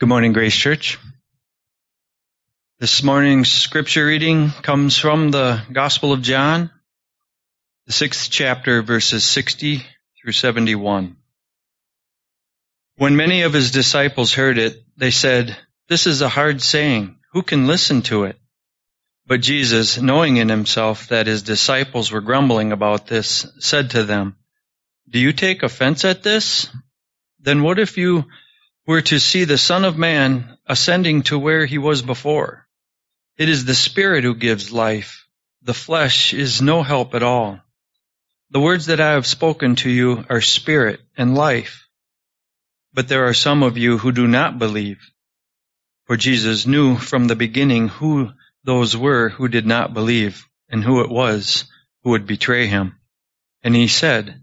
Good morning, Grace Church. This morning's scripture reading comes from the Gospel of John, the sixth chapter, verses 60 through 71. When many of his disciples heard it, they said, This is a hard saying. Who can listen to it? But Jesus, knowing in himself that his disciples were grumbling about this, said to them, Do you take offense at this? Then what if you were to see the Son of Man ascending to where he was before. It is the Spirit who gives life. The flesh is no help at all. The words that I have spoken to you are spirit and life. But there are some of you who do not believe. For Jesus knew from the beginning who those were who did not believe and who it was who would betray him. And he said,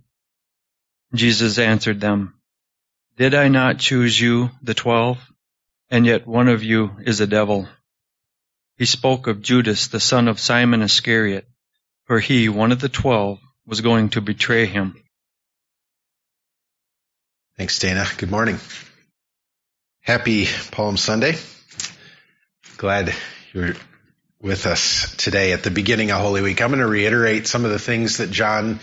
Jesus answered them, Did I not choose you, the twelve? And yet one of you is a devil. He spoke of Judas, the son of Simon Iscariot, for he, one of the twelve, was going to betray him. Thanks, Dana. Good morning. Happy Palm Sunday. Glad you're with us today at the beginning of Holy Week. I'm going to reiterate some of the things that John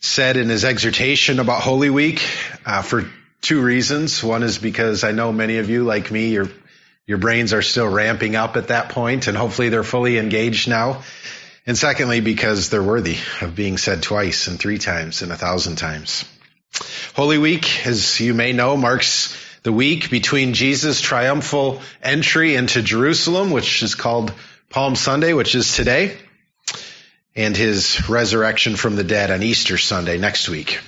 said in his exhortation about Holy Week uh, for two reasons. One is because I know many of you, like me, your your brains are still ramping up at that point, and hopefully they're fully engaged now. And secondly, because they're worthy of being said twice and three times and a thousand times. Holy Week, as you may know, marks the week between Jesus' triumphal entry into Jerusalem, which is called Palm Sunday, which is today, and his resurrection from the dead on Easter Sunday next week.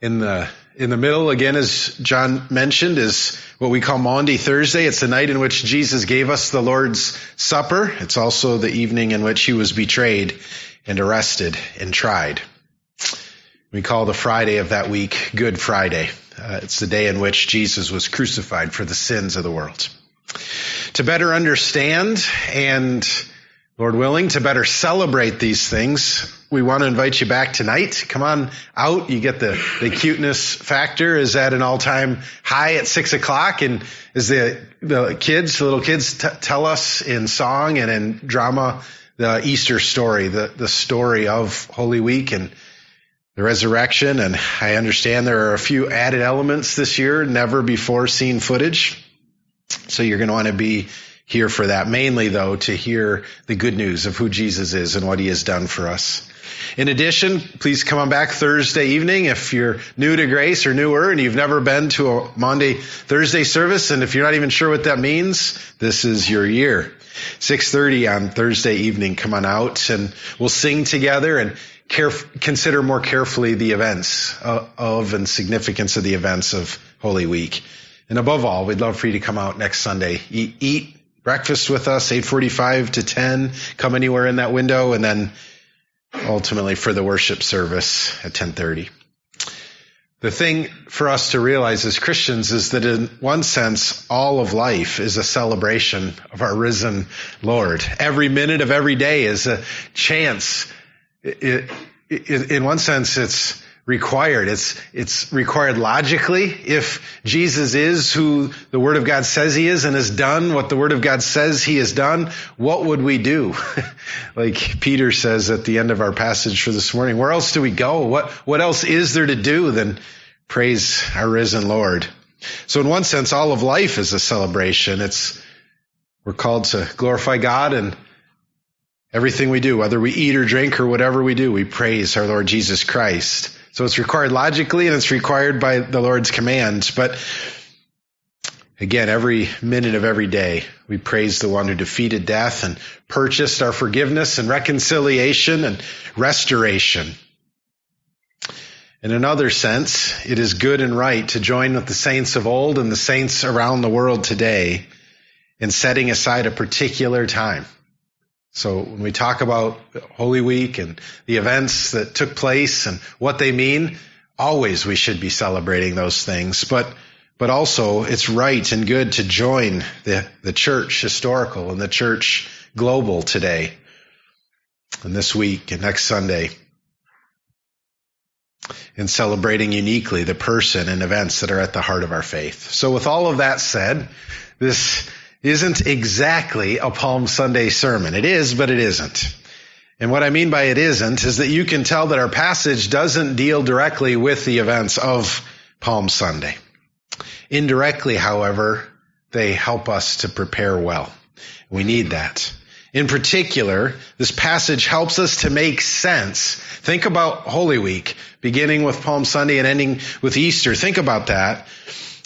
In the in the middle, again, as John mentioned, is what we call Maundy Thursday. It's the night in which Jesus gave us the Lord's Supper. It's also the evening in which he was betrayed and arrested and tried. We call the Friday of that week Good Friday. Uh, it's the day in which Jesus was crucified for the sins of the world. To better understand and Lord willing, to better celebrate these things, we want to invite you back tonight. Come on out. You get the, the cuteness factor is at an all-time high at six o'clock. And as the, the kids, the little kids t- tell us in song and in drama, the Easter story, the, the story of Holy Week and the resurrection. And I understand there are a few added elements this year, never before seen footage. So you're going to want to be here for that. Mainly though, to hear the good news of who Jesus is and what he has done for us. In addition, please come on back Thursday evening if you're new to grace or newer and you've never been to a Maundy Thursday service. And if you're not even sure what that means, this is your year. 6.30 on Thursday evening, come on out and we'll sing together and consider more carefully the events uh, of and significance of the events of Holy Week. And above all, we'd love for you to come out next Sunday, eat, eat breakfast with us, 845 to 10, come anywhere in that window, and then ultimately for the worship service at 1030. The thing for us to realize as Christians is that in one sense, all of life is a celebration of our risen Lord. Every minute of every day is a chance. It, it, in one sense, it's required. It's, it's required logically. If Jesus is who the Word of God says He is and has done what the Word of God says He has done, what would we do? like Peter says at the end of our passage for this morning, where else do we go? What, what else is there to do than praise our risen Lord? So in one sense, all of life is a celebration. It's, we're called to glorify God and everything we do, whether we eat or drink or whatever we do, we praise our Lord Jesus Christ. So it's required logically and it's required by the Lord's commands. But again, every minute of every day, we praise the one who defeated death and purchased our forgiveness and reconciliation and restoration. In another sense, it is good and right to join with the saints of old and the saints around the world today in setting aside a particular time. So when we talk about Holy Week and the events that took place and what they mean, always we should be celebrating those things. But but also it's right and good to join the, the church historical and the church global today and this week and next Sunday in celebrating uniquely the person and events that are at the heart of our faith. So with all of that said, this isn't exactly a Palm Sunday sermon. It is, but it isn't. And what I mean by it isn't is that you can tell that our passage doesn't deal directly with the events of Palm Sunday. Indirectly, however, they help us to prepare well. We need that. In particular, this passage helps us to make sense. Think about Holy Week, beginning with Palm Sunday and ending with Easter. Think about that.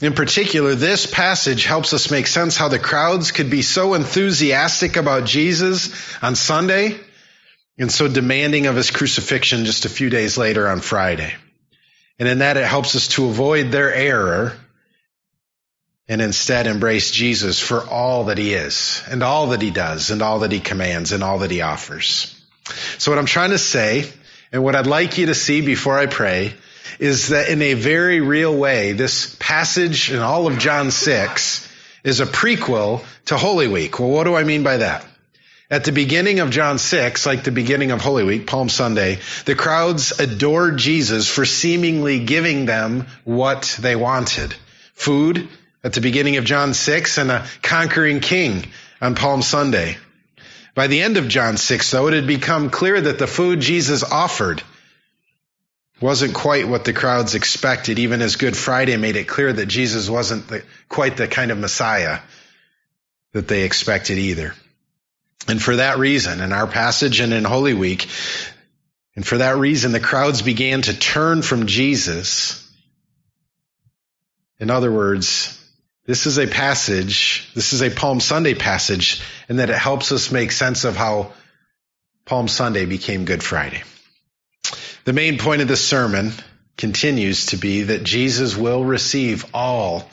In particular, this passage helps us make sense how the crowds could be so enthusiastic about Jesus on Sunday and so demanding of his crucifixion just a few days later on Friday. And in that, it helps us to avoid their error and instead embrace Jesus for all that he is and all that he does and all that he commands and all that he offers. So what I'm trying to say and what I'd like you to see before I pray is that in a very real way, this passage in all of John 6 is a prequel to Holy Week. Well, what do I mean by that? At the beginning of John 6, like the beginning of Holy Week, Palm Sunday, the crowds adored Jesus for seemingly giving them what they wanted. Food, at the beginning of John 6 and a conquering king on Palm Sunday. By the end of John 6, though, it had become clear that the food Jesus offered wasn't quite what the crowds expected, even as Good Friday made it clear that Jesus wasn't the, quite the kind of Messiah that they expected either. And for that reason, in our passage and in Holy Week, and for that reason, the crowds began to turn from Jesus. In other words, this is a passage, this is a Palm Sunday passage, and that it helps us make sense of how Palm Sunday became Good Friday. The main point of this sermon continues to be that Jesus will receive all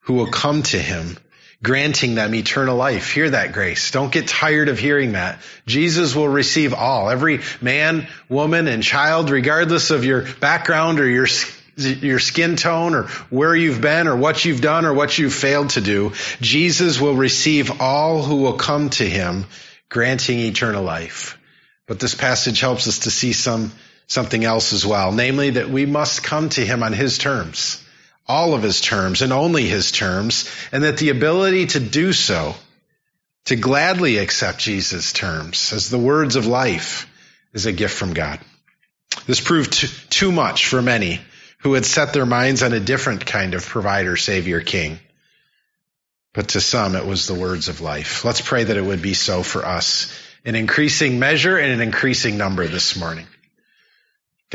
who will come to him, granting them eternal life. Hear that grace. Don't get tired of hearing that. Jesus will receive all. Every man, woman, and child, regardless of your background or your your skin tone or where you've been or what you've done or what you've failed to do, Jesus will receive all who will come to him, granting eternal life. But this passage helps us to see some, something else as well, namely that we must come to him on his terms, all of his terms and only his terms, and that the ability to do so, to gladly accept Jesus' terms as the words of life is a gift from God. This proved too much for many who had set their minds on a different kind of provider, savior, king. But to some, it was the words of life. Let's pray that it would be so for us in increasing measure and an increasing number this morning.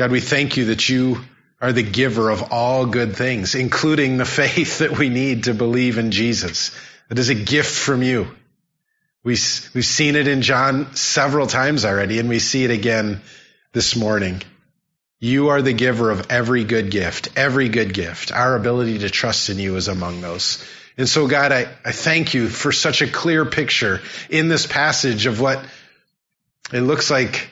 God, we thank you that you are the giver of all good things, including the faith that we need to believe in Jesus. It is a gift from you. We, we've seen it in John several times already, and we see it again this morning. You are the giver of every good gift, every good gift. Our ability to trust in you is among those. And so, God, I, I thank you for such a clear picture in this passage of what it looks like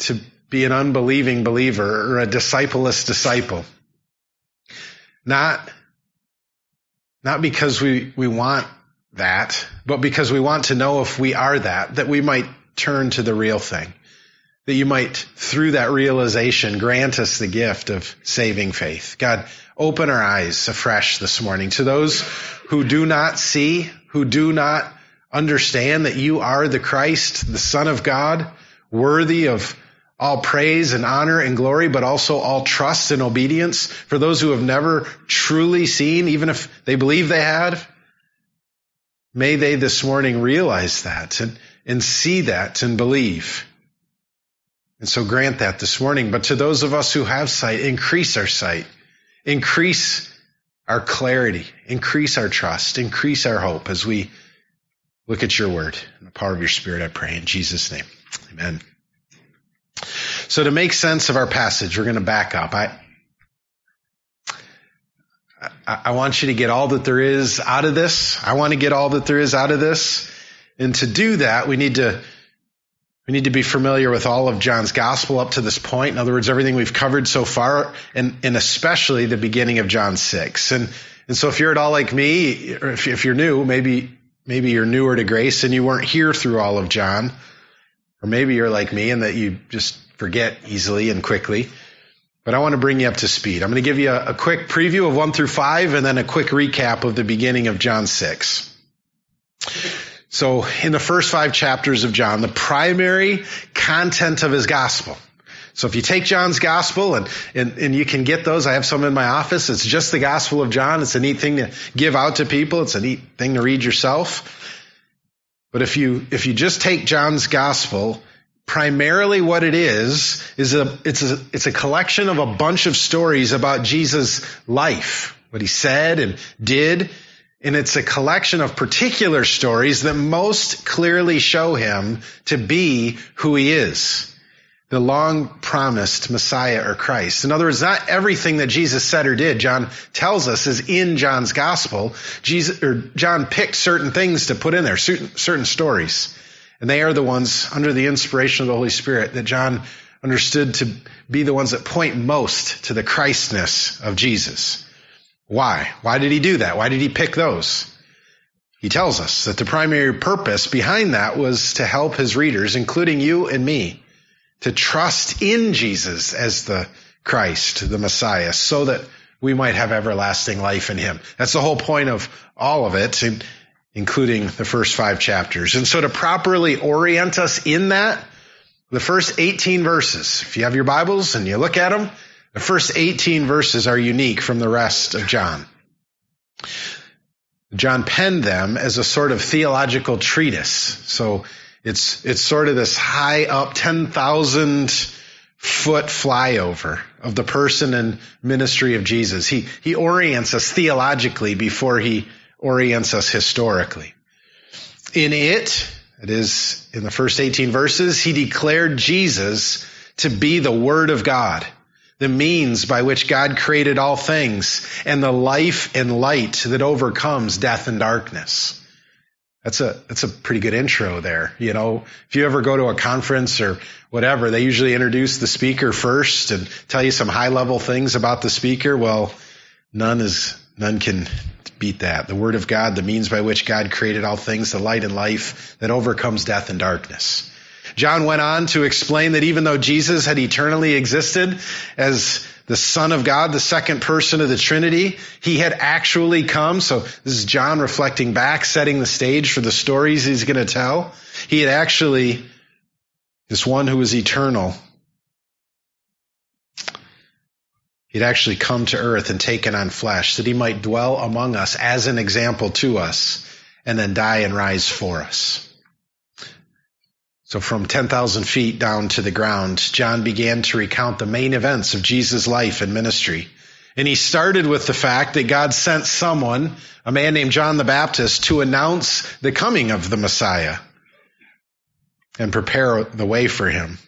to be an unbelieving believer or a discipleless disciple. Not, not because we, we want that, but because we want to know if we are that, that we might turn to the real thing that you might, through that realization, grant us the gift of saving faith. God, open our eyes afresh this morning to those who do not see, who do not understand that you are the Christ, the Son of God, worthy of all praise and honor and glory, but also all trust and obedience for those who have never truly seen, even if they believe they had. May they this morning realize that and, and see that and believe. And so grant that this morning. But to those of us who have sight, increase our sight, increase our clarity, increase our trust, increase our hope as we look at your word and the power of your spirit, I pray in Jesus' name. Amen. So to make sense of our passage, we're going to back up. I, I, want you to get all that there is out of this. I want to get all that there is out of this. And to do that, we need to we need to be familiar with all of John's gospel up to this point. In other words, everything we've covered so far, and, and especially the beginning of John 6. And, and so if you're at all like me, or if, if you're new, maybe, maybe you're newer to grace and you weren't here through all of John, or maybe you're like me and that you just forget easily and quickly. But I want to bring you up to speed. I'm going to give you a, a quick preview of 1 through 5 and then a quick recap of the beginning of John 6. So in the first five chapters of John, the primary content of his gospel. So if you take John's gospel and, and, and you can get those, I have some in my office. It's just the gospel of John. It's a neat thing to give out to people. It's a neat thing to read yourself. But if you, if you just take John's gospel, primarily what it is, is a, it's a, it's a collection of a bunch of stories about Jesus' life, what he said and did and it's a collection of particular stories that most clearly show him to be who he is. The long promised Messiah or Christ. In other words, not everything that Jesus said or did, John tells us is in John's gospel. Jesus, or John picked certain things to put in there, certain, certain stories. And they are the ones under the inspiration of the Holy Spirit that John understood to be the ones that point most to the Christness of Jesus. Why? Why did he do that? Why did he pick those? He tells us that the primary purpose behind that was to help his readers, including you and me, to trust in Jesus as the Christ, the Messiah, so that we might have everlasting life in him. That's the whole point of all of it, including the first five chapters. And so to properly orient us in that, the first 18 verses, if you have your Bibles and you look at them, the first 18 verses are unique from the rest of John. John penned them as a sort of theological treatise. So it's, it's sort of this high up 10,000 foot flyover of the person and ministry of Jesus. He, he orients us theologically before he orients us historically. In it, it is in the first 18 verses, he declared Jesus to be the Word of God the means by which God created all things, and the life and light that overcomes death and darkness. That's a, that's a pretty good intro there. You know, if you ever go to a conference or whatever, they usually introduce the speaker first and tell you some high level things about the speaker. Well, none is, none can beat that. The word of God, the means by which God created all things, the light and life that overcomes death and darkness. John went on to explain that even though Jesus had eternally existed as the Son of God, the second person of the Trinity, he had actually come. So this is John reflecting back, setting the stage for the stories he's going to tell. He had actually, this one who was eternal, he'd actually come to earth and taken on flesh that he might dwell among us as an example to us and then die and rise for us. So from 10,000 feet down to the ground, John began to recount the main events of Jesus' life and ministry. And he started with the fact that God sent someone, a man named John the Baptist, to announce the coming of the Messiah and prepare the way for him.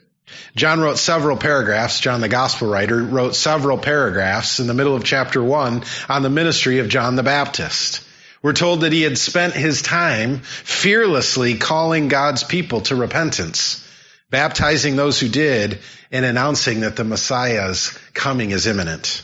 John wrote several paragraphs, John the gospel writer wrote several paragraphs in the middle of chapter one on the ministry of John the Baptist. We're told that he had spent his time fearlessly calling God's people to repentance, baptizing those who did, and announcing that the Messiah's coming is imminent.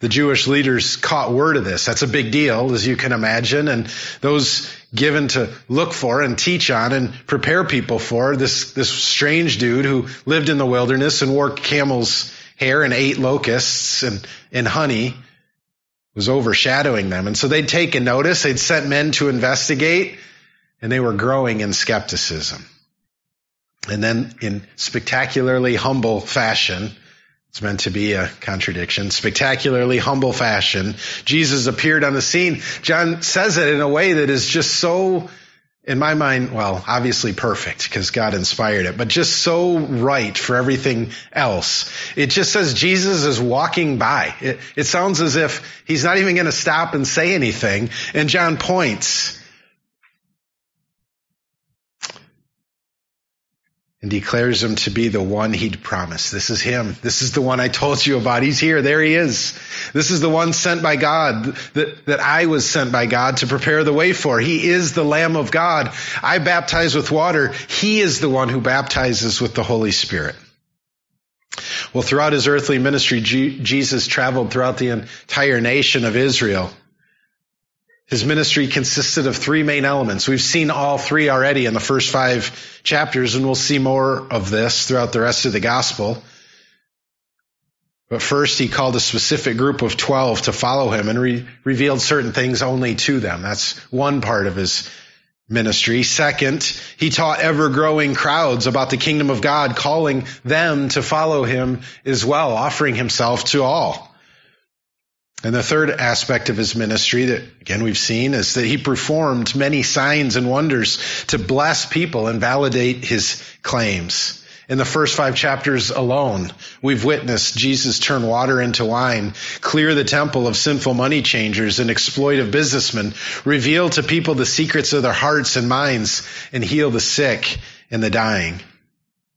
The Jewish leaders caught word of this. That's a big deal, as you can imagine. And those given to look for and teach on and prepare people for this, this strange dude who lived in the wilderness and wore camel's hair and ate locusts and, and honey was overshadowing them. And so they'd taken notice, they'd sent men to investigate, and they were growing in skepticism. And then in spectacularly humble fashion, it's meant to be a contradiction, spectacularly humble fashion, Jesus appeared on the scene. John says it in a way that is just so in my mind, well, obviously perfect because God inspired it, but just so right for everything else. It just says Jesus is walking by. It, it sounds as if he's not even going to stop and say anything. And John points. And declares him to be the one he'd promised. This is him. This is the one I told you about. He's here. There he is. This is the one sent by God that, that I was sent by God to prepare the way for. He is the Lamb of God. I baptize with water. He is the one who baptizes with the Holy Spirit. Well, throughout his earthly ministry, Jesus traveled throughout the entire nation of Israel. His ministry consisted of three main elements. We've seen all three already in the first five chapters, and we'll see more of this throughout the rest of the gospel. But first, he called a specific group of 12 to follow him and re- revealed certain things only to them. That's one part of his ministry. Second, he taught ever growing crowds about the kingdom of God, calling them to follow him as well, offering himself to all. And the third aspect of his ministry that again we've seen is that he performed many signs and wonders to bless people and validate his claims. In the first five chapters alone, we've witnessed Jesus turn water into wine, clear the temple of sinful money changers and exploitive businessmen, reveal to people the secrets of their hearts and minds, and heal the sick and the dying.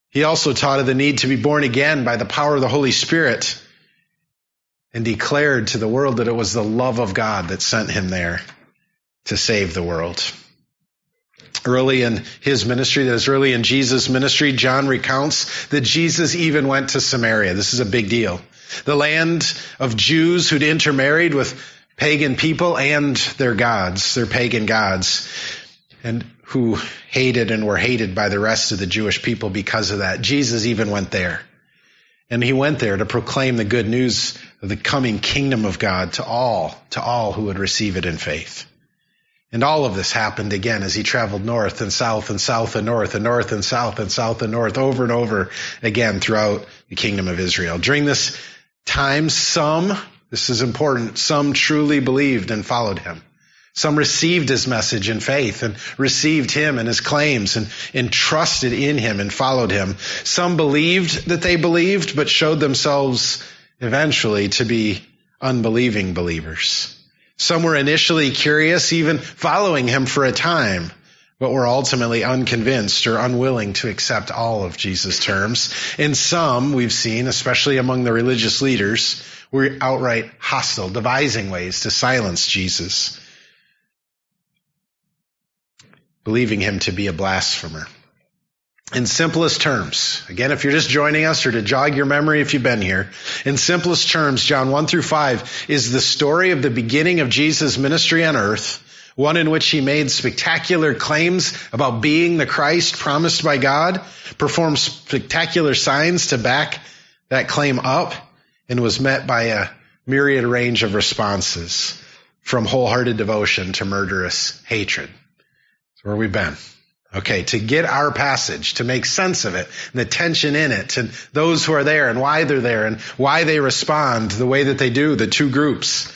He also taught of the need to be born again by the power of the Holy Spirit and declared to the world that it was the love of God that sent him there to save the world. Early in his ministry, that is early in Jesus' ministry, John recounts that Jesus even went to Samaria. This is a big deal. The land of Jews who'd intermarried with pagan people and their gods, their pagan gods, and who hated and were hated by the rest of the Jewish people because of that. Jesus even went there. And he went there to proclaim the good news of the coming kingdom of God to all, to all who would receive it in faith. And all of this happened again as he traveled north and south and south and north and north and south and south and north over and over again throughout the kingdom of Israel. During this time, some, this is important, some truly believed and followed him. Some received his message in faith and received him and his claims and, and trusted in him and followed him. Some believed that they believed, but showed themselves eventually to be unbelieving believers. Some were initially curious, even following him for a time, but were ultimately unconvinced or unwilling to accept all of Jesus' terms. And some, we've seen, especially among the religious leaders, were outright hostile, devising ways to silence Jesus believing him to be a blasphemer. In simplest terms, again, if you're just joining us or to jog your memory if you've been here, in simplest terms, John 1 through 5 is the story of the beginning of Jesus' ministry on earth, one in which he made spectacular claims about being the Christ promised by God, performed spectacular signs to back that claim up, and was met by a myriad range of responses, from wholehearted devotion to murderous hatred That's where we've been. Okay, to get our passage, to make sense of it, and the tension in it, and those who are there, and why they're there, and why they respond the way that they do, the two groups.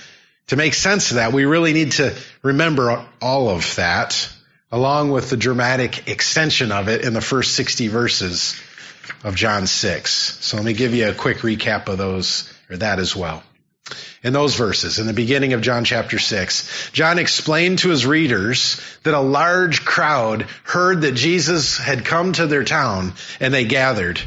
To make sense of that, we really need to remember all of that, along with the dramatic extension of it in the first 60 verses of John 6. So let me give you a quick recap of those, or that as well in those verses, in the beginning of John chapter 6, John explained to his readers that a large crowd heard that Jesus had come to their town and they gathered.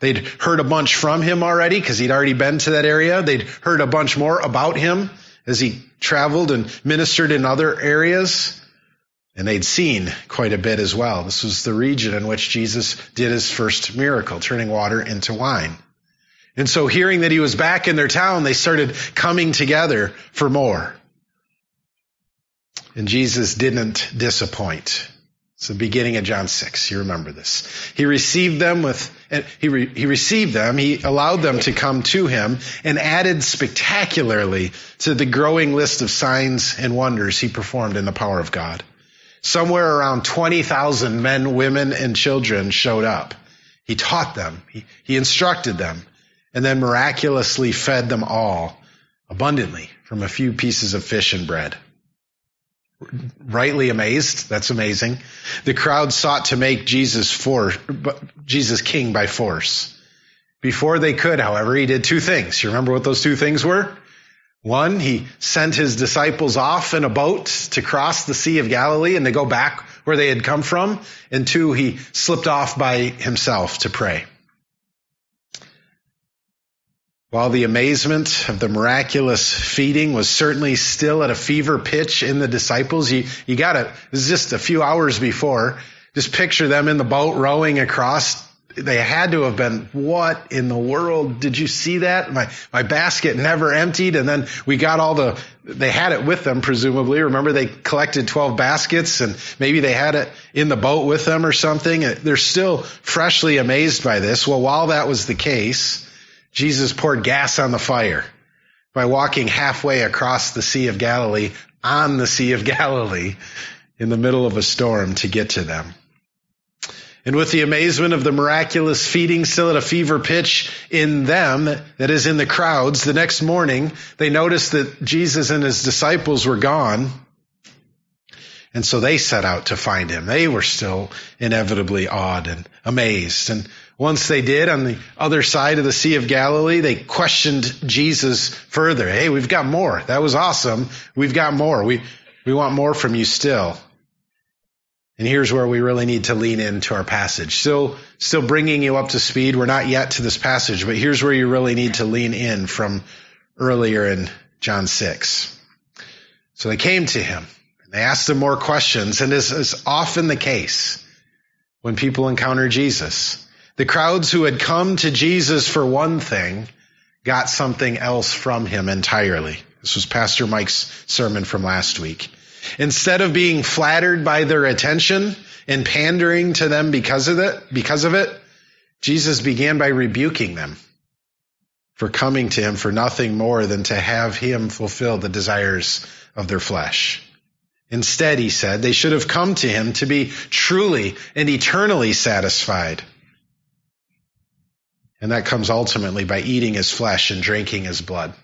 They'd heard a bunch from him already because he'd already been to that area. They'd heard a bunch more about him as he traveled and ministered in other areas. And they'd seen quite a bit as well. This was the region in which Jesus did his first miracle, turning water into wine. And so hearing that he was back in their town, they started coming together for more. And Jesus didn't disappoint. It's the beginning of John 6. You remember this. He received them with, he, re, he received them, he allowed them to come to him and added spectacularly to the growing list of signs and wonders he performed in the power of God. Somewhere around 20,000 men, women, and children showed up. He taught them. He, he instructed them and then miraculously fed them all abundantly from a few pieces of fish and bread. Rightly amazed, that's amazing. The crowd sought to make Jesus for Jesus king by force. Before they could, however, he did two things. You remember what those two things were? One, he sent his disciples off in a boat to cross the Sea of Galilee and to go back where they had come from. And two, he slipped off by himself to pray. While the amazement of the miraculous feeding was certainly still at a fever pitch in the disciples, you, you gotta, this is just a few hours before, just picture them in the boat rowing across. They had to have been, what in the world? Did you see that? My, my basket never emptied. And then we got all the, they had it with them, presumably. Remember they collected 12 baskets and maybe they had it in the boat with them or something. They're still freshly amazed by this. Well, while that was the case, Jesus poured gas on the fire by walking halfway across the Sea of Galilee on the Sea of Galilee in the middle of a storm to get to them. And with the amazement of the miraculous feeding still at a fever pitch in them, that is in the crowds, the next morning they noticed that Jesus and his disciples were gone. And so they set out to find him. They were still inevitably awed and amazed. And once they did on the other side of the Sea of Galilee, they questioned Jesus further. Hey, we've got more. That was awesome. We've got more. We, we want more from you still. And here's where we really need to lean into our passage. Still, still bringing you up to speed. We're not yet to this passage, but here's where you really need to lean in from earlier in John 6. So they came to him and they asked him more questions. And this is often the case when people encounter Jesus. The crowds who had come to Jesus for one thing got something else from him entirely. This was Pastor Mike's sermon from last week. Instead of being flattered by their attention and pandering to them because of it, because of it, Jesus began by rebuking them for coming to him for nothing more than to have him fulfill the desires of their flesh. Instead, he said, they should have come to him to be truly and eternally satisfied. And that comes ultimately by eating his flesh and drinking his blood.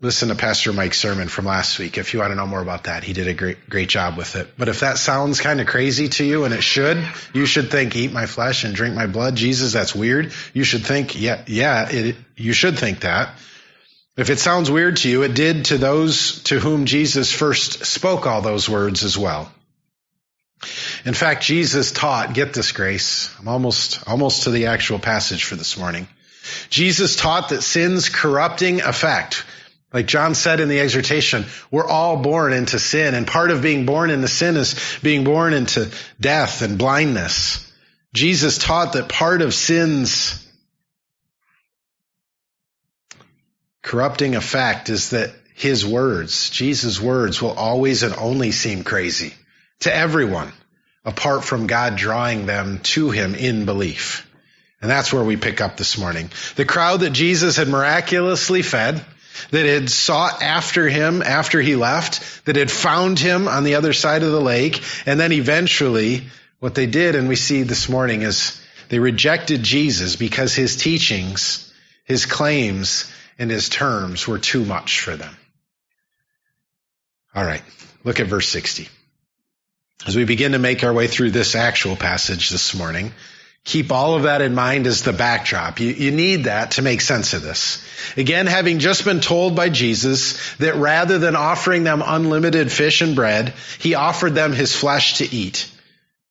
Listen to Pastor Mike's sermon from last week if you want to know more about that. He did a great, great job with it. But if that sounds kind of crazy to you, and it should, you should think, eat my flesh and drink my blood. Jesus, that's weird. You should think, yeah, yeah, it, you should think that. If it sounds weird to you, it did to those to whom Jesus first spoke all those words as well. In fact, Jesus taught, get this grace, I'm almost, almost to the actual passage for this morning. Jesus taught that sin's corrupting effect, like John said in the exhortation, we're all born into sin, and part of being born into sin is being born into death and blindness. Jesus taught that part of sin's corrupting effect is that his words, Jesus' words, will always and only seem crazy to everyone apart from God drawing them to him in belief. And that's where we pick up this morning. The crowd that Jesus had miraculously fed, that had sought after him after he left, that had found him on the other side of the lake, and then eventually what they did, and we see this morning, is they rejected Jesus because his teachings, his claims, and his terms were too much for them. All right, look at verse 60. As we begin to make our way through this actual passage this morning, keep all of that in mind as the backdrop. You, you, need that to make sense of this. Again, having just been told by Jesus that rather than offering them unlimited fish and bread, he offered them his flesh to eat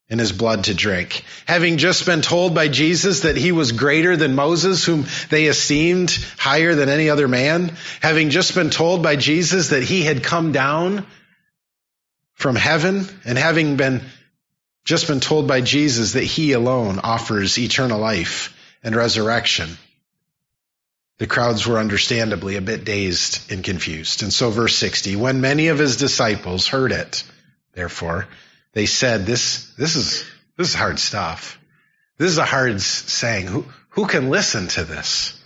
and his blood to drink. Having just been told by Jesus that he was greater than Moses, whom they esteemed higher than any other man. Having just been told by Jesus that he had come down from heaven and having been just been told by Jesus that he alone offers eternal life and resurrection. The crowds were understandably a bit dazed and confused. And so verse 60, when many of his disciples heard it, therefore, they said, this, this is, this is hard stuff. This is a hard saying. Who, who can listen to this?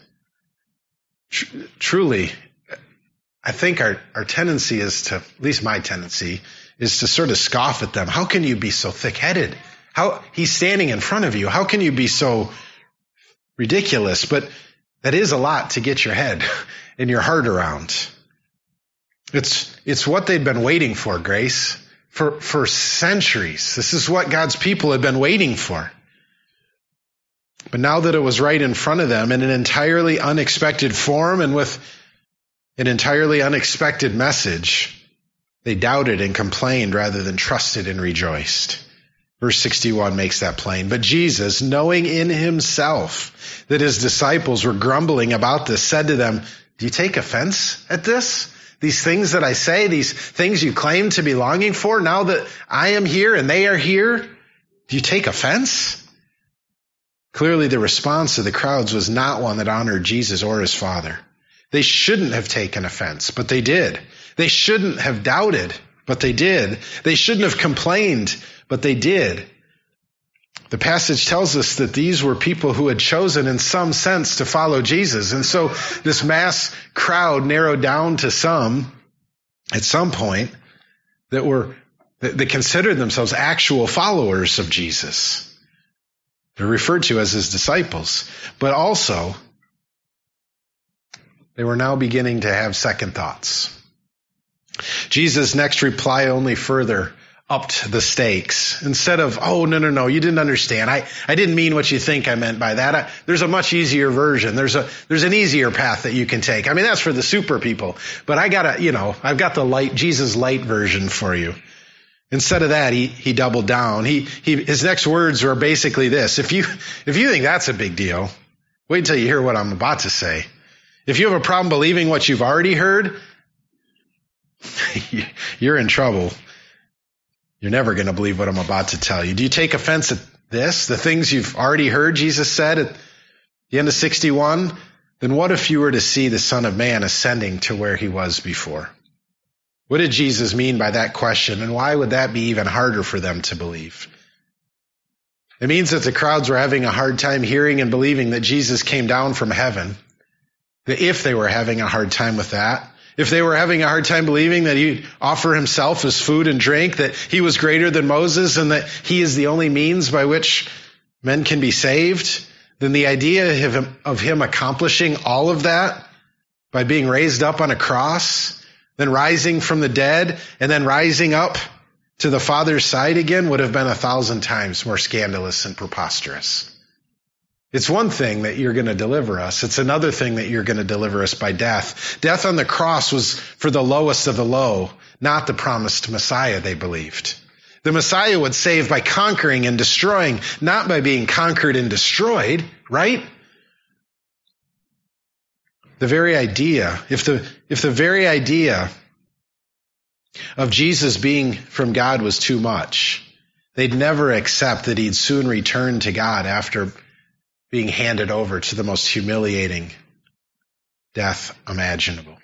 Tr- truly, I think our, our tendency is to, at least my tendency, is to sort of scoff at them. How can you be so thick headed? How, he's standing in front of you. How can you be so ridiculous? But that is a lot to get your head and your heart around. It's, it's what they'd been waiting for, Grace, for, for centuries. This is what God's people had been waiting for. But now that it was right in front of them in an entirely unexpected form and with an entirely unexpected message, they doubted and complained rather than trusted and rejoiced. Verse 61 makes that plain. But Jesus, knowing in himself that his disciples were grumbling about this, said to them, Do you take offense at this? These things that I say, these things you claim to be longing for, now that I am here and they are here, do you take offense? Clearly, the response of the crowds was not one that honored Jesus or his Father. They shouldn't have taken offense, but they did. They shouldn't have doubted, but they did. They shouldn't have complained, but they did. The passage tells us that these were people who had chosen in some sense to follow Jesus. And so this mass crowd narrowed down to some at some point that were, that considered themselves actual followers of Jesus. They're referred to as his disciples, but also they were now beginning to have second thoughts. Jesus' next reply only further upped the stakes. Instead of, oh, no, no, no, you didn't understand. I, I didn't mean what you think I meant by that. I, there's a much easier version. There's a, there's an easier path that you can take. I mean, that's for the super people. But I gotta, you know, I've got the light, Jesus light version for you. Instead of that, he, he doubled down. He, he, his next words were basically this. If you, if you think that's a big deal, wait until you hear what I'm about to say. If you have a problem believing what you've already heard, you're in trouble. You're never going to believe what I'm about to tell you. Do you take offense at this? The things you've already heard Jesus said at the end of 61? Then what if you were to see the Son of Man ascending to where he was before? What did Jesus mean by that question? And why would that be even harder for them to believe? It means that the crowds were having a hard time hearing and believing that Jesus came down from heaven. That if they were having a hard time with that, if they were having a hard time believing that he'd offer himself as food and drink, that he was greater than Moses and that he is the only means by which men can be saved, then the idea of him, of him accomplishing all of that by being raised up on a cross, then rising from the dead, and then rising up to the Father's side again would have been a thousand times more scandalous and preposterous. It's one thing that you're going to deliver us. It's another thing that you're going to deliver us by death. Death on the cross was for the lowest of the low, not the promised Messiah they believed. The Messiah would save by conquering and destroying, not by being conquered and destroyed, right? The very idea, if the, if the very idea of Jesus being from God was too much, they'd never accept that he'd soon return to God after being handed over to the most humiliating death imaginable.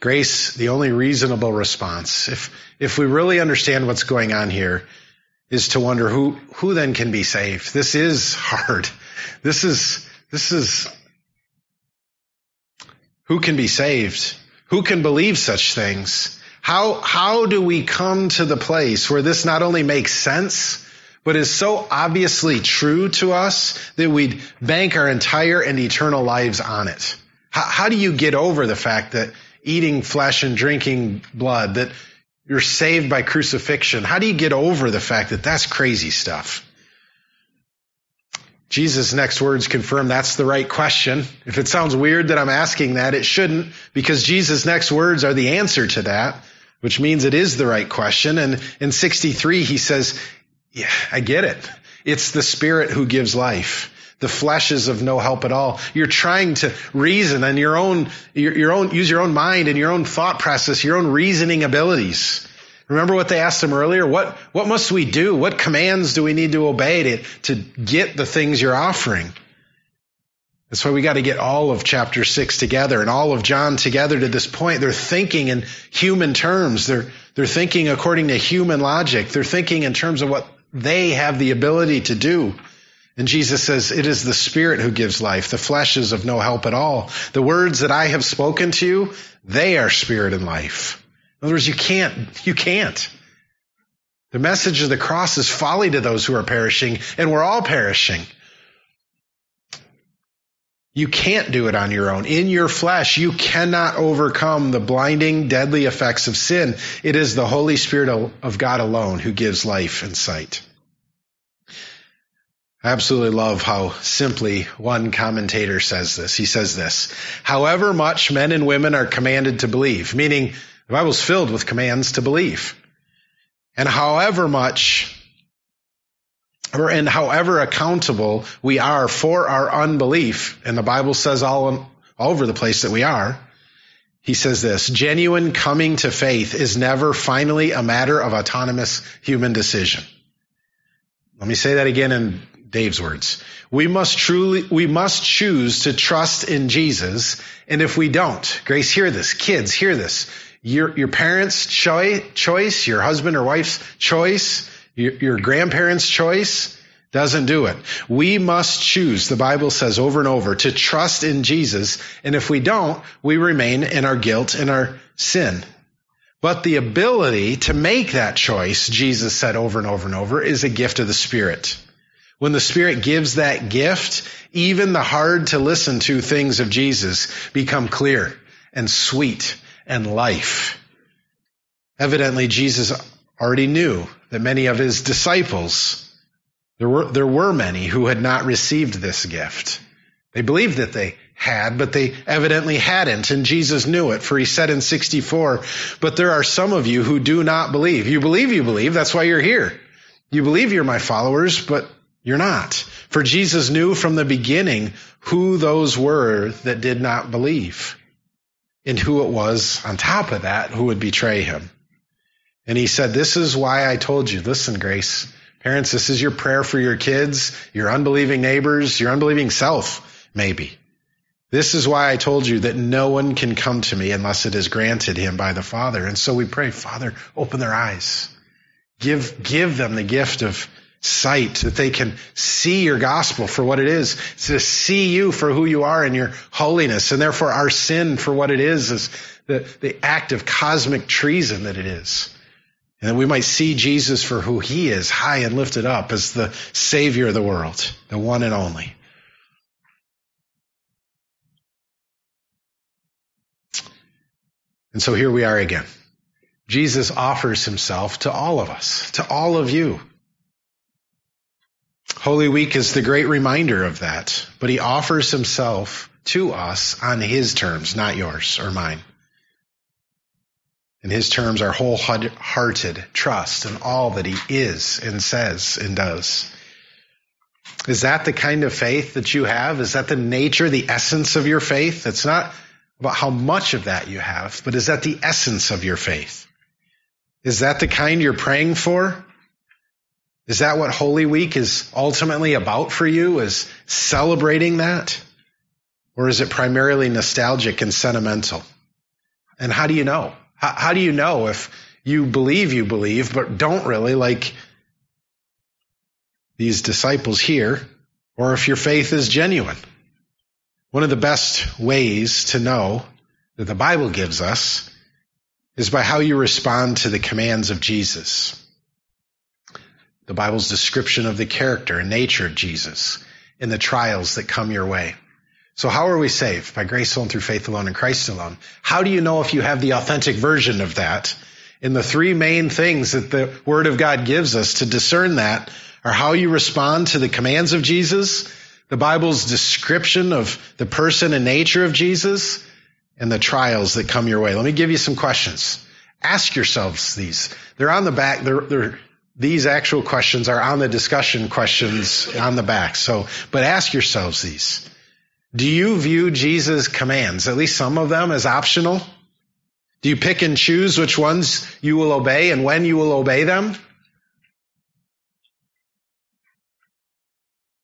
Grace, the only reasonable response, if, if we really understand what's going on here, is to wonder who, who then can be saved. This is hard. This is, this is, who can be saved? Who can believe such things? How, how do we come to the place where this not only makes sense, but is so obviously true to us that we'd bank our entire and eternal lives on it. How, how, do you get over the fact that eating flesh and drinking blood, that you're saved by crucifixion? How do you get over the fact that that's crazy stuff? Jesus' next words confirm that's the right question. If it sounds weird that I'm asking that, it shouldn't, because Jesus' next words are the answer to that, which means it is the right question. And in 63, he says, yeah, I get it. It's the spirit who gives life. The flesh is of no help at all. You're trying to reason and your own, your, your own, use your own mind and your own thought process, your own reasoning abilities. Remember what they asked him earlier? What, what must we do? What commands do we need to obey to, to get the things you're offering? That's why we got to get all of chapter six together and all of John together to this point. They're thinking in human terms. They're, they're thinking according to human logic. They're thinking in terms of what they have the ability to do. And Jesus says, it is the spirit who gives life. The flesh is of no help at all. The words that I have spoken to you, they are spirit and life. In other words, you can't, you can't. The message of the cross is folly to those who are perishing, and we're all perishing. You can't do it on your own. In your flesh, you cannot overcome the blinding, deadly effects of sin. It is the Holy Spirit of God alone who gives life and sight. I absolutely love how simply one commentator says this. He says this, however much men and women are commanded to believe, meaning the Bible's filled with commands to believe. And however much or and however accountable we are for our unbelief, and the Bible says all, all over the place that we are, he says this, genuine coming to faith is never finally a matter of autonomous human decision. Let me say that again in Dave's words. We must truly, we must choose to trust in Jesus. And if we don't, Grace, hear this. Kids, hear this. Your, your parents' choi- choice, your husband or wife's choice, your, your grandparents' choice doesn't do it. We must choose, the Bible says over and over, to trust in Jesus. And if we don't, we remain in our guilt and our sin. But the ability to make that choice, Jesus said over and over and over, is a gift of the Spirit. When the Spirit gives that gift, even the hard to listen to things of Jesus become clear and sweet and life. Evidently, Jesus already knew that many of his disciples, there were, there were many who had not received this gift. They believed that they had, but they evidently hadn't, and Jesus knew it, for he said in 64, but there are some of you who do not believe. You believe you believe, that's why you're here. You believe you're my followers, but you're not. For Jesus knew from the beginning who those were that did not believe and who it was on top of that who would betray him. And he said, this is why I told you, listen, Grace, parents, this is your prayer for your kids, your unbelieving neighbors, your unbelieving self, maybe. This is why I told you that no one can come to me unless it is granted him by the Father. And so we pray, Father, open their eyes. Give, give them the gift of sight, that they can see your gospel for what it is, to see you for who you are and your holiness, and therefore our sin for what it is, is the, the act of cosmic treason that it is. And that we might see Jesus for who he is, high and lifted up as the Savior of the world, the one and only. And so here we are again. Jesus offers himself to all of us, to all of you. Holy Week is the great reminder of that, but he offers himself to us on his terms, not yours or mine. And his terms are wholehearted trust in all that he is and says and does. Is that the kind of faith that you have? Is that the nature, the essence of your faith? It's not about how much of that you have, but is that the essence of your faith? Is that the kind you're praying for? Is that what Holy Week is ultimately about for you? Is celebrating that? Or is it primarily nostalgic and sentimental? And how do you know? How, how do you know if you believe you believe, but don't really like these disciples here, or if your faith is genuine? One of the best ways to know that the Bible gives us is by how you respond to the commands of Jesus the Bible's description of the character and nature of Jesus in the trials that come your way. So how are we saved? By grace alone through faith alone in Christ alone. How do you know if you have the authentic version of that? And the three main things that the Word of God gives us to discern that are how you respond to the commands of Jesus, the Bible's description of the person and nature of Jesus, and the trials that come your way. Let me give you some questions. Ask yourselves these. They're on the back. They're, they're these actual questions are on the discussion questions on the back. So, but ask yourselves these. Do you view Jesus' commands, at least some of them, as optional? Do you pick and choose which ones you will obey and when you will obey them?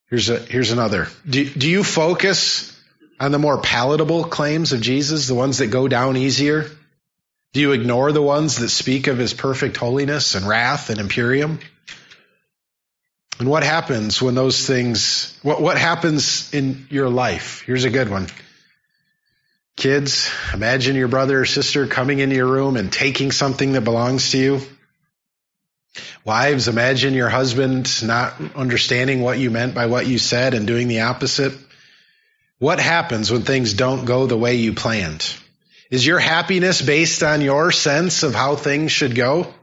Here's a, here's another. Do, do you focus on the more palatable claims of Jesus, the ones that go down easier? Do you ignore the ones that speak of his perfect holiness and wrath and imperium? And what happens when those things, what, what happens in your life? Here's a good one. Kids, imagine your brother or sister coming into your room and taking something that belongs to you. Wives, imagine your husband not understanding what you meant by what you said and doing the opposite. What happens when things don't go the way you planned? Is your happiness based on your sense of how things should go?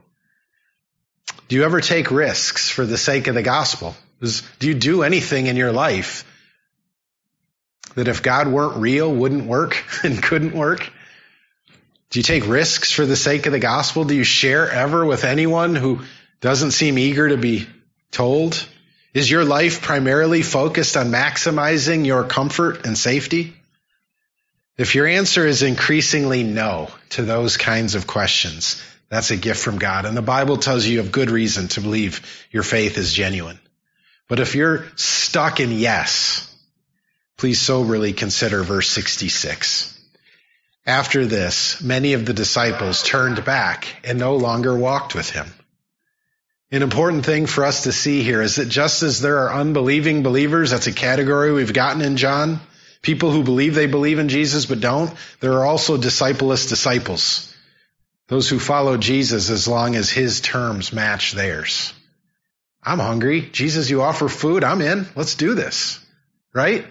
Do you ever take risks for the sake of the gospel? Do you do anything in your life that if God weren't real wouldn't work and couldn't work? Do you take risks for the sake of the gospel? Do you share ever with anyone who doesn't seem eager to be told? Is your life primarily focused on maximizing your comfort and safety? If your answer is increasingly no to those kinds of questions, that's a gift from God. And the Bible tells you you have good reason to believe your faith is genuine. But if you're stuck in yes, please soberly consider verse 66. After this, many of the disciples turned back and no longer walked with him. An important thing for us to see here is that just as there are unbelieving believers, that's a category we've gotten in John, people who believe they believe in Jesus but don't, there are also discipleless disciples. Those who follow Jesus as long as his terms match theirs. I'm hungry. Jesus, you offer food. I'm in. Let's do this. Right?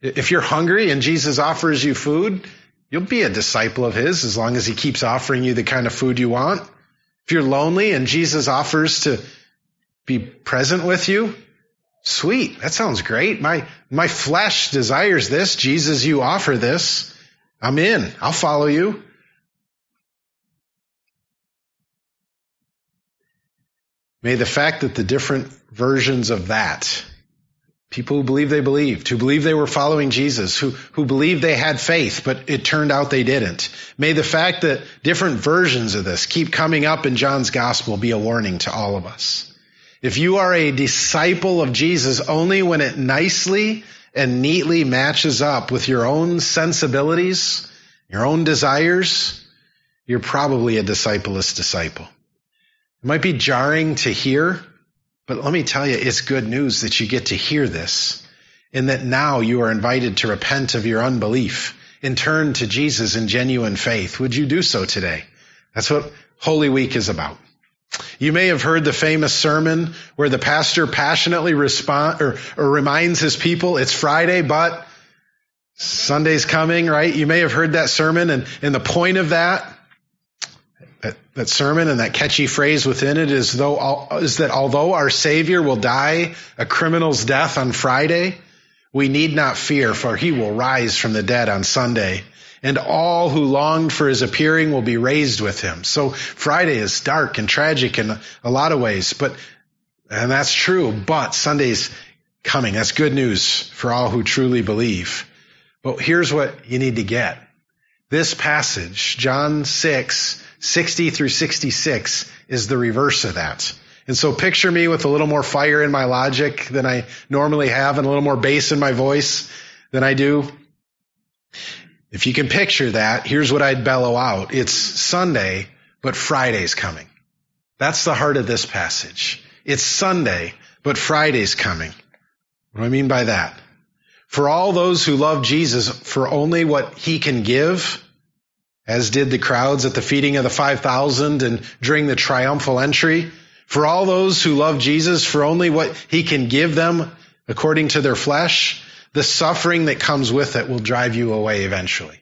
If you're hungry and Jesus offers you food, you'll be a disciple of his as long as he keeps offering you the kind of food you want. If you're lonely and Jesus offers to be present with you, sweet. That sounds great. My, my flesh desires this. Jesus, you offer this. I'm in. I'll follow you. May the fact that the different versions of that, people who believe they believed, who believed they were following Jesus, who, who believed they had faith, but it turned out they didn't. May the fact that different versions of this keep coming up in John's gospel be a warning to all of us. If you are a disciple of Jesus only when it nicely and neatly matches up with your own sensibilities, your own desires, you're probably a discipleless disciple. It might be jarring to hear, but let me tell you, it's good news that you get to hear this and that now you are invited to repent of your unbelief and turn to Jesus in genuine faith. Would you do so today? That's what Holy Week is about. You may have heard the famous sermon where the pastor passionately respond or, or reminds his people it's Friday, but Sunday's coming, right? You may have heard that sermon and, and the point of that that, sermon and that catchy phrase within it is though is that although our Savior will die a criminal's death on Friday, we need not fear, for he will rise from the dead on Sunday. And all who longed for his appearing will be raised with him. So Friday is dark and tragic in a lot of ways, but, and that's true, but Sunday's coming. That's good news for all who truly believe. But here's what you need to get. This passage, John 6, 60 through 66 is the reverse of that. And so picture me with a little more fire in my logic than I normally have and a little more bass in my voice than I do. If you can picture that, here's what I'd bellow out. It's Sunday, but Friday's coming. That's the heart of this passage. It's Sunday, but Friday's coming. What do I mean by that? For all those who love Jesus for only what he can give, as did the crowds at the feeding of the 5,000 and during the triumphal entry. For all those who love Jesus for only what he can give them according to their flesh, the suffering that comes with it will drive you away eventually.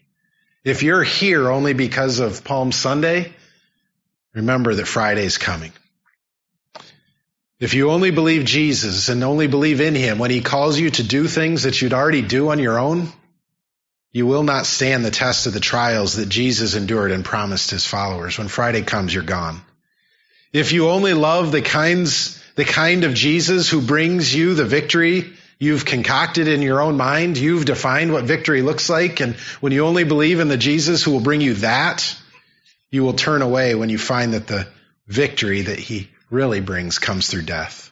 If you're here only because of Palm Sunday, remember that Friday's coming. If you only believe Jesus and only believe in him when he calls you to do things that you'd already do on your own, you will not stand the test of the trials that Jesus endured and promised his followers. When Friday comes, you're gone. If you only love the kinds, the kind of Jesus who brings you the victory you've concocted in your own mind, you've defined what victory looks like, and when you only believe in the Jesus who will bring you that, you will turn away when you find that the victory that he really brings comes through death.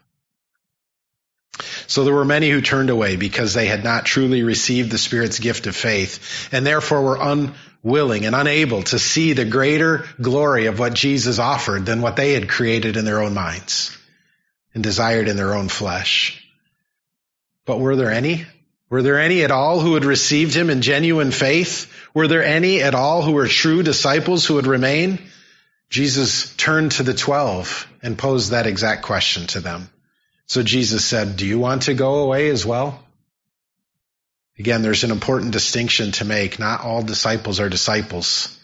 So there were many who turned away because they had not truly received the Spirit's gift of faith and therefore were unwilling and unable to see the greater glory of what Jesus offered than what they had created in their own minds and desired in their own flesh. But were there any? Were there any at all who had received him in genuine faith? Were there any at all who were true disciples who would remain? Jesus turned to the twelve and posed that exact question to them. So Jesus said, Do you want to go away as well? Again, there's an important distinction to make. Not all disciples are disciples.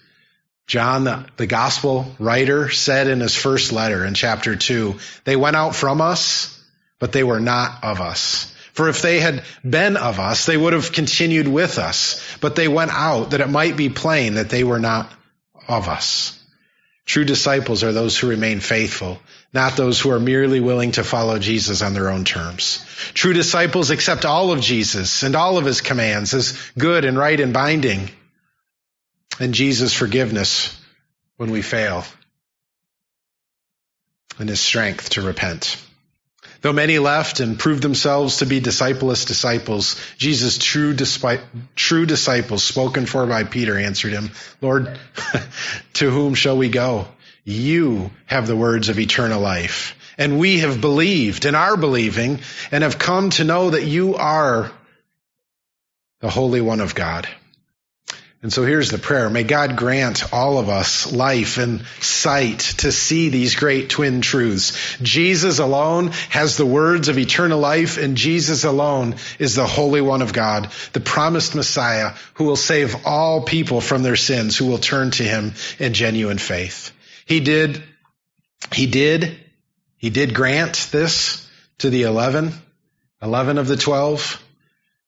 John, the, the, gospel writer, said in his first letter in chapter 2, they went out from us, but they were not of us. For if they had been of us, they would have continued with us, but they went out that it might be plain that they were not of us. True disciples are those who remain faithful, not those who are merely willing to follow Jesus on their own terms. True disciples accept all of Jesus and all of his commands as good and right and binding, and Jesus' forgiveness when we fail, and his strength to repent. Though many left and proved themselves to be discipleless disciples, Jesus' true, true disciples, spoken for by Peter, answered him, Lord, to whom shall we go? You have the words of eternal life. And we have believed and are believing and have come to know that you are the Holy One of God. And so here's the prayer. May God grant all of us life and sight to see these great twin truths. Jesus alone has the words of eternal life and Jesus alone is the Holy One of God, the promised Messiah who will save all people from their sins, who will turn to him in genuine faith. He did, he did, he did grant this to the 11, 11 of the 12.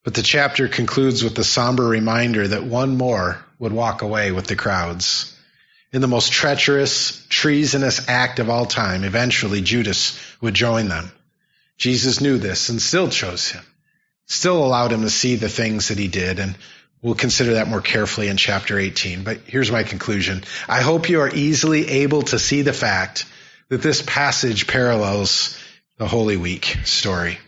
But the chapter concludes with the somber reminder that one more would walk away with the crowds. In the most treacherous, treasonous act of all time, eventually Judas would join them. Jesus knew this and still chose him, still allowed him to see the things that he did, and we'll consider that more carefully in chapter 18. But here's my conclusion. I hope you are easily able to see the fact that this passage parallels the Holy Week story.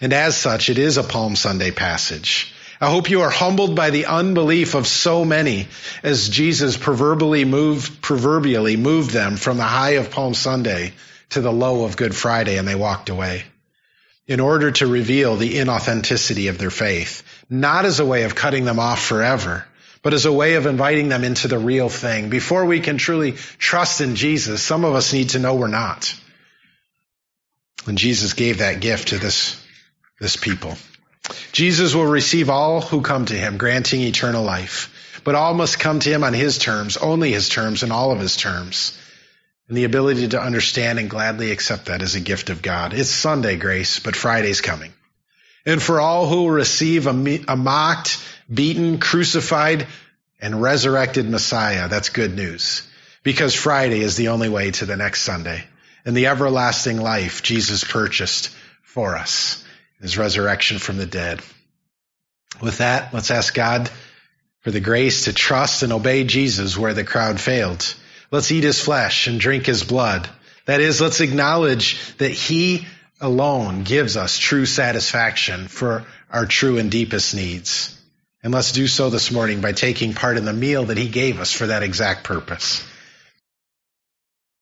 And as such, it is a Palm Sunday passage. I hope you are humbled by the unbelief of so many as Jesus proverbially moved, proverbially moved them from the high of Palm Sunday to the low of Good Friday and they walked away in order to reveal the inauthenticity of their faith, not as a way of cutting them off forever, but as a way of inviting them into the real thing. Before we can truly trust in Jesus, some of us need to know we're not. And Jesus gave that gift to this this people. Jesus will receive all who come to him, granting eternal life. But all must come to him on his terms, only his terms, and all of his terms. And the ability to understand and gladly accept that is a gift of God. It's Sunday grace, but Friday's coming. And for all who will receive a, a mocked, beaten, crucified, and resurrected Messiah, that's good news. Because Friday is the only way to the next Sunday and the everlasting life Jesus purchased for us his resurrection from the dead. With that, let's ask God for the grace to trust and obey Jesus where the crowd failed. Let's eat his flesh and drink his blood. That is, let's acknowledge that he alone gives us true satisfaction for our true and deepest needs. And let's do so this morning by taking part in the meal that he gave us for that exact purpose.